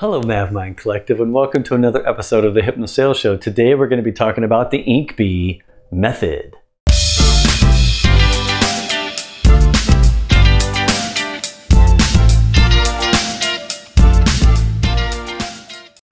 Hello, Mavmind Collective, and welcome to another episode of the Hypno Sales Show. Today, we're going to be talking about the Ink Inkbee method.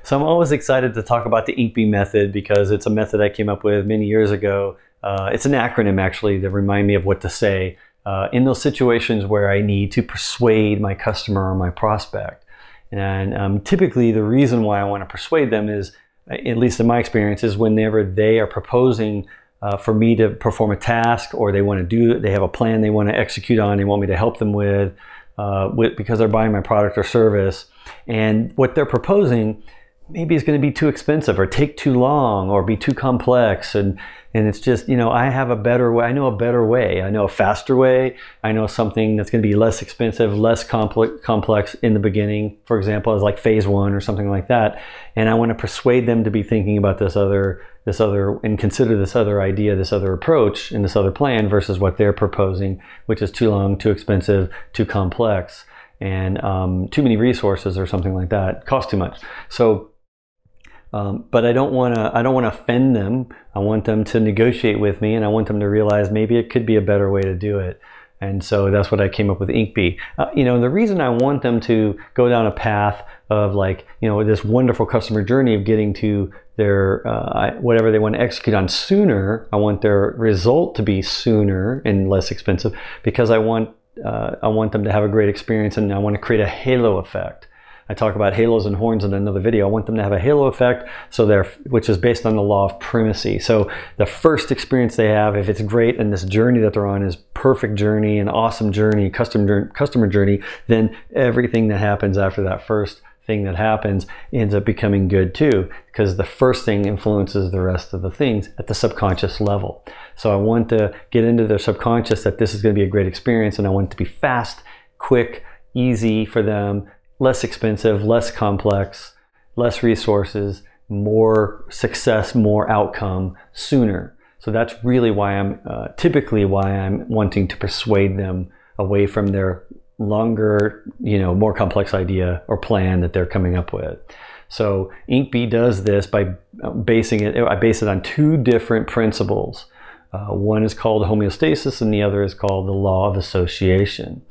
So, I'm always excited to talk about the Ink Inkbee method because it's a method I came up with many years ago. Uh, it's an acronym actually to remind me of what to say uh, in those situations where I need to persuade my customer or my prospect. And um, typically, the reason why I want to persuade them is, at least in my experience, is whenever they are proposing uh, for me to perform a task or they want to do, they have a plan they want to execute on, they want me to help them with, uh, with because they're buying my product or service. And what they're proposing maybe it's going to be too expensive or take too long or be too complex and and it's just you know i have a better way i know a better way. I know a faster way. I know something that's going to be less expensive less complex complex in the beginning. For example as like phase one or something like that. And i want to persuade them to be thinking about this other this other and consider this other idea this other approach and this other plan versus what they're proposing which is too long too expensive too complex and um, too many resources or something like that. Cost too much. So um, but I don't want to. I don't want to offend them. I want them to negotiate with me, and I want them to realize maybe it could be a better way to do it. And so that's what I came up with Inkbee. Uh, you know, the reason I want them to go down a path of like, you know, this wonderful customer journey of getting to their uh, whatever they want to execute on sooner. I want their result to be sooner and less expensive because I want uh, I want them to have a great experience, and I want to create a halo effect. I talk about halos and horns in another video. I want them to have a halo effect, so they're which is based on the law of primacy. So the first experience they have, if it's great and this journey that they're on is perfect journey, an awesome journey, custom customer journey, then everything that happens after that first thing that happens ends up becoming good too because the first thing influences the rest of the things at the subconscious level. So I want to get into their subconscious that this is going to be a great experience and I want it to be fast, quick, easy for them less expensive, less complex, less resources, more success, more outcome sooner. So that's really why I'm uh, typically why I'm wanting to persuade them away from their longer, you know, more complex idea or plan that they're coming up with. So Inkbee does this by uh, basing it. I base it on two different principles. Uh, one is called homeostasis, and the other is called the law of association.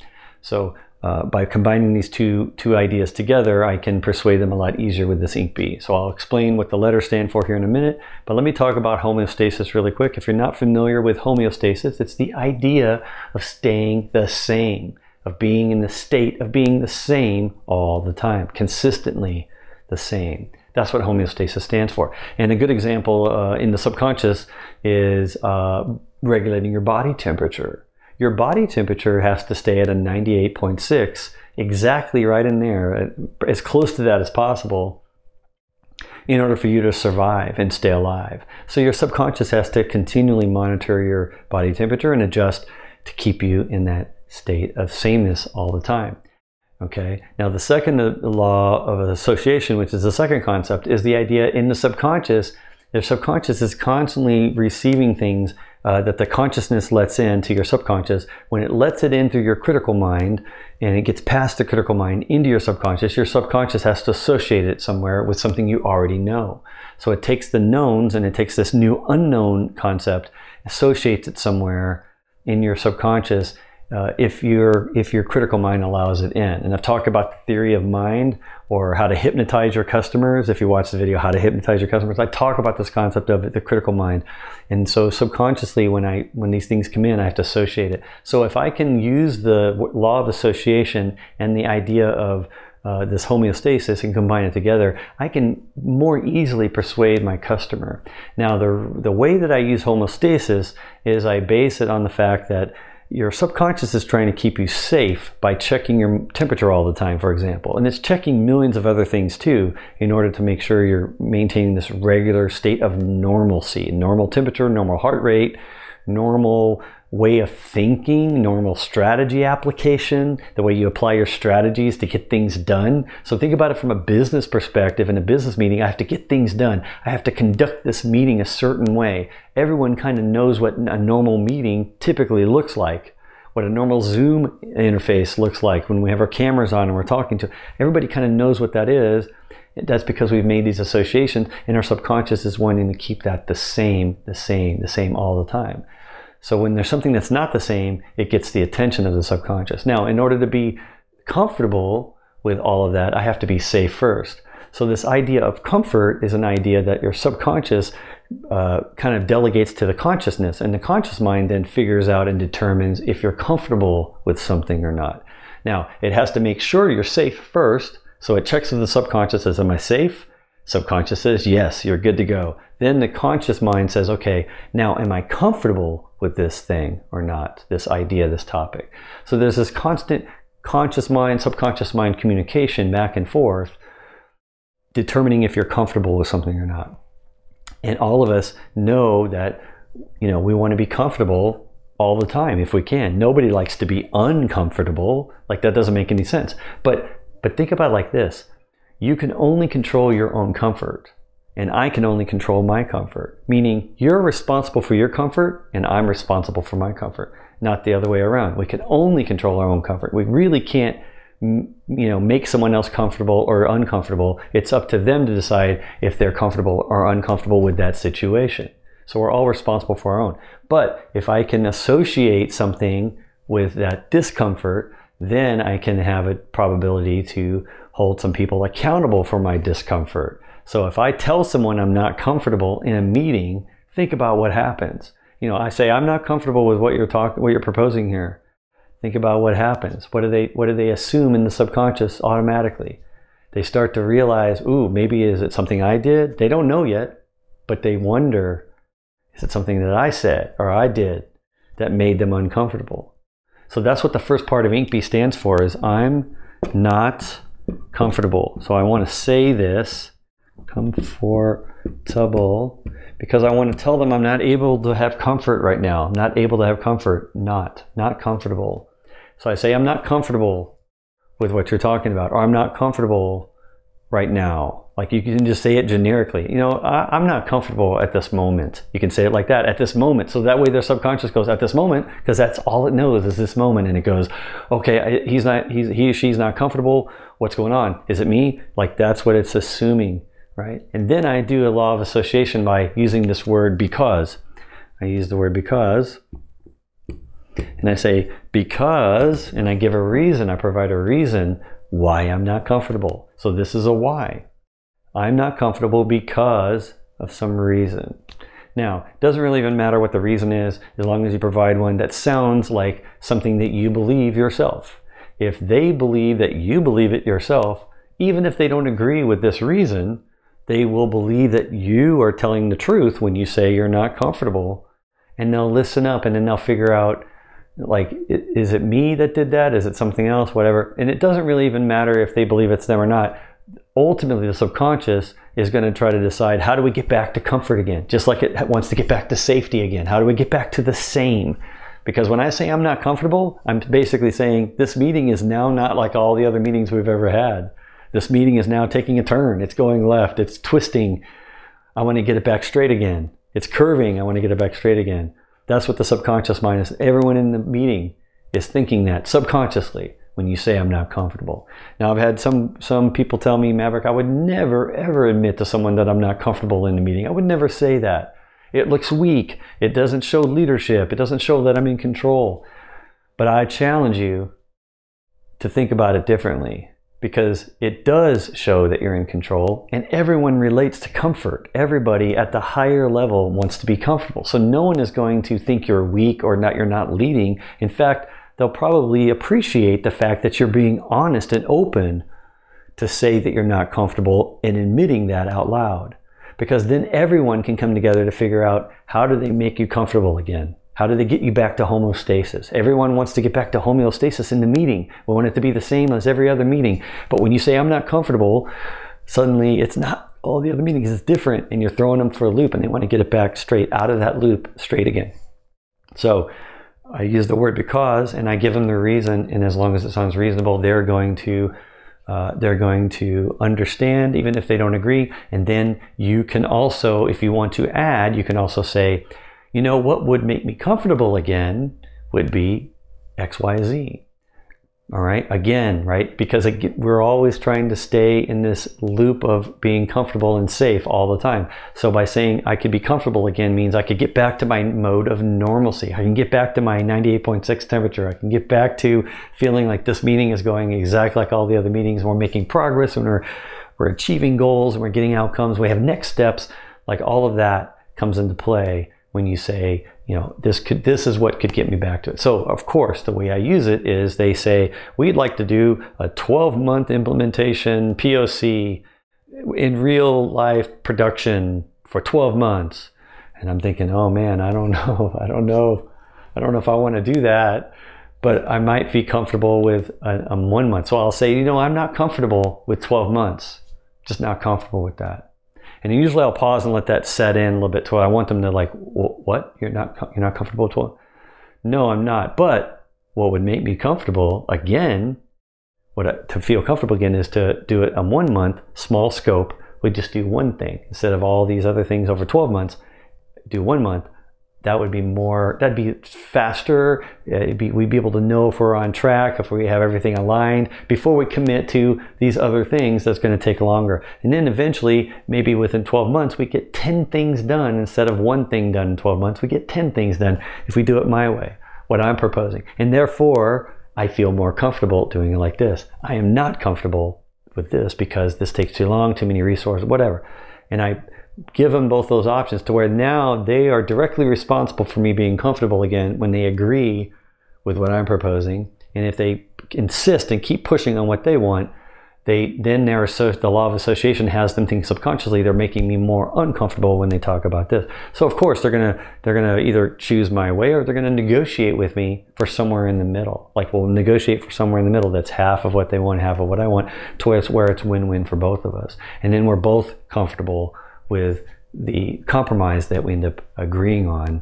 So uh, by combining these two, two ideas together, I can persuade them a lot easier with this Inkbee. So I'll explain what the letters stand for here in a minute, but let me talk about homeostasis really quick. If you're not familiar with homeostasis, it's the idea of staying the same, of being in the state of being the same all the time, consistently the same. That's what homeostasis stands for. And a good example uh, in the subconscious is uh, regulating your body temperature your body temperature has to stay at a 98.6, exactly right in there, uh, as close to that as possible, in order for you to survive and stay alive. So your subconscious has to continually monitor your body temperature and adjust to keep you in that state of sameness all the time. Okay. Now, the second uh, law of association, which is the second concept, is the idea in the subconscious. Your subconscious is constantly receiving things uh, that the consciousness lets in to your subconscious, when it lets it in through your critical mind and it gets past the critical mind into your subconscious, your subconscious has to associate it somewhere with something you already know. So it takes the knowns and it takes this new unknown concept, associates it somewhere in your subconscious uh, if your if your critical mind allows it in. And I've talked about the theory of mind or how to hypnotize your customers. If you watch the video, how to hypnotize your customers, I talk about this concept of the critical mind. And so subconsciously, when I when these things come in, I have to associate it. So if I can use the law of association and the idea of uh, this homeostasis and combine it together, I can more easily persuade my customer. Now, the, the way that I use homeostasis is I base it on the fact that your subconscious is trying to keep you safe by checking your temperature all the time, for example. And it's checking millions of other things too in order to make sure you're maintaining this regular state of normalcy normal temperature, normal heart rate, normal way of thinking, normal strategy application, the way you apply your strategies to get things done. So think about it from a business perspective. In a business meeting, I have to get things done. I have to conduct this meeting a certain way. Everyone kind of knows what a normal meeting typically looks like. what a normal Zoom interface looks like when we have our cameras on and we're talking to. Everybody kind of knows what that is. That's because we've made these associations, and our subconscious is wanting to keep that the same, the same, the same all the time. So when there's something that's not the same, it gets the attention of the subconscious. Now, in order to be comfortable with all of that, I have to be safe first. So this idea of comfort is an idea that your subconscious uh, kind of delegates to the consciousness, and the conscious mind then figures out and determines if you're comfortable with something or not. Now, it has to make sure you're safe first, so it checks with the subconscious says, Am I safe? Subconscious says, Yes, you're good to go. Then the conscious mind says, Okay, now am I comfortable with this thing or not? This idea, this topic. So there's this constant conscious mind, subconscious mind communication back and forth determining if you're comfortable with something or not. And all of us know that, you know, we want to be comfortable all the time if we can. Nobody likes to be uncomfortable. Like that doesn't make any sense. But but think about like this. You can only control your own comfort and I can only control my comfort. Meaning you're responsible for your comfort and I'm responsible for my comfort, not the other way around. We can only control our own comfort. We really can't you know make someone else comfortable or uncomfortable it's up to them to decide if they're comfortable or uncomfortable with that situation so we're all responsible for our own but if i can associate something with that discomfort then i can have a probability to hold some people accountable for my discomfort so if i tell someone i'm not comfortable in a meeting think about what happens you know i say i'm not comfortable with what you're talking what you're proposing here Think about what happens. What do they what do they assume in the subconscious automatically? They start to realize, ooh, maybe is it something I did? They don't know yet, but they wonder, is it something that I said or I did that made them uncomfortable? So that's what the first part of INKBE stands for is I'm not comfortable. So I want to say this comfortable because I want to tell them I'm not able to have comfort right now. I'm not able to have comfort. Not, not comfortable. So I say, I'm not comfortable with what you're talking about, or I'm not comfortable right now. Like you can just say it generically. You know, I, am not comfortable at this moment. You can say it like that at this moment. So that way their subconscious goes at this moment because that's all it knows is this moment. And it goes, okay, he's not, he's, he, she's not comfortable. What's going on? Is it me? Like that's what it's assuming, right? And then I do a law of association by using this word because. I use the word because and I say, because, and I give a reason, I provide a reason why I'm not comfortable. So this is a why. I'm not comfortable because of some reason. Now, it doesn't really even matter what the reason is, as long as you provide one that sounds like something that you believe yourself. If they believe that you believe it yourself, even if they don't agree with this reason, they will believe that you are telling the truth when you say you're not comfortable. And they'll listen up and then they'll figure out like is it me that did that? Is it something else? Whatever. And it doesn't really even matter if they believe it's them or not. Ultimately the subconscious is going to try to decide how do we get back to comfort again? Just like it wants to get back to safety again. How do we get back to the same? Because when i say i'm not comfortable i'm basically saying this meeting is now not like all the other meetings we've ever had. This meeting is now taking a turn. It's going left. It's twisting. I want to get it back straight again. It's curving. I want to get it back straight again that's what the subconscious mind is. Everyone in the meeting is thinking that subconsciously when you say I'm not comfortable. Now I've had some some people tell me, Maverick, I would never ever admit to someone that I'm not comfortable in the meeting. I would never say that. It looks weak. It doesn't show leadership. It doesn't show that I'm in control. But I challenge you to think about it differently because it does show that you're in control and everyone relates to comfort. Everybody at the higher level wants to be comfortable. So no one is going to think you're weak or that you're not leading. In fact, they'll probably appreciate the fact that you're being honest and open to say that you're not comfortable and admitting that out loud. Because then everyone can come together to figure out how do they make you comfortable again? How do they get you back to homeostasis? Everyone wants to get back to homeostasis in the meeting. We want it to be the same as every other meeting. But when you say, I'm not comfortable, suddenly it's not all the other meetings, it's different, and you're throwing them for a loop, and they want to get it back straight out of that loop, straight again. So I use the word because, and I give them the reason, and as long as it sounds reasonable, they're going to. Uh, they're going to understand even if they don't agree and then you can also if you want to add you can also say you know, what would make me comfortable again would be XYZ. All right. Again, right? Because we're always trying to stay in this loop of being comfortable and safe all the time. So by saying I could be comfortable again means I could get back to my mode of normalcy. I can get back to my 98.6 temperature. I can get back to feeling like this meeting is going exactly like all the other meetings. We're making progress and we're, we're achieving goals and we're getting outcomes. We have next steps. Like all of that comes into play when you say you know this could this is what could get me back to it. So of course the way i use it is they say we'd like to do a 12 month implementation poc in real life production for 12 months. And i'm thinking oh man i don't know. I don't know. I don't know if i want to do that but i might be comfortable with a, a one month. So i'll say you know i'm not comfortable with 12 months. Just not comfortable with that and usually I'll pause and let that set in a little bit to I want them to like, what? You're not you're not comfortable what? No, I'm not. But what would make me comfortable again, what I, to feel comfortable again is to do it on one month, small scope. We just do one thing instead of all these other things over 12 months. Do one month, that would be more that'd be faster. Uh, be, we'd be able to know if we're on track if we have everything aligned before we commit to these other things that's going to take longer. And then eventually maybe within 12 months we get 10 things done instead of one thing done in 12 months. We get 10 things done if we do it my way what i'm proposing. And therefore i feel more comfortable doing it like this. I am not comfortable with this because this takes too long too many resources whatever. And i give them both those options to where now they are directly responsible for me being comfortable again when they agree with what I'm proposing. And if they insist and keep pushing on what they want, they then their the law of association has them think subconsciously they're making me more uncomfortable when they talk about this. So of course they're gonna they're gonna either choose my way or they're gonna negotiate with me for somewhere in the middle. Like we'll negotiate for somewhere in the middle that's half of what they want, half of what I want, to where it's where it's win-win for both of us. And then we're both comfortable with the compromise that we end up agreeing on,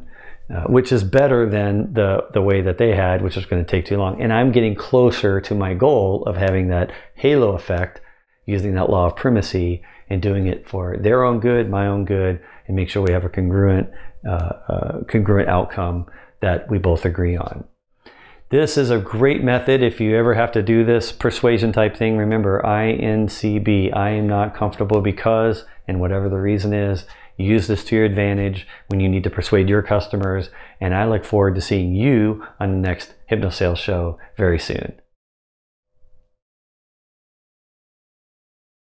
uh, which is better than the, the way that they had, which is going to take too long. And I'm getting closer to my goal of having that halo effect using that law of primacy and doing it for their own good, my own good, and make sure we have a congruent, uh, uh, congruent outcome that we both agree on. This is a great method if you ever have to do this persuasion type thing. Remember, INCB, I am not comfortable because, and whatever the reason is, use this to your advantage when you need to persuade your customers. And I look forward to seeing you on the next HypnoSales show very soon.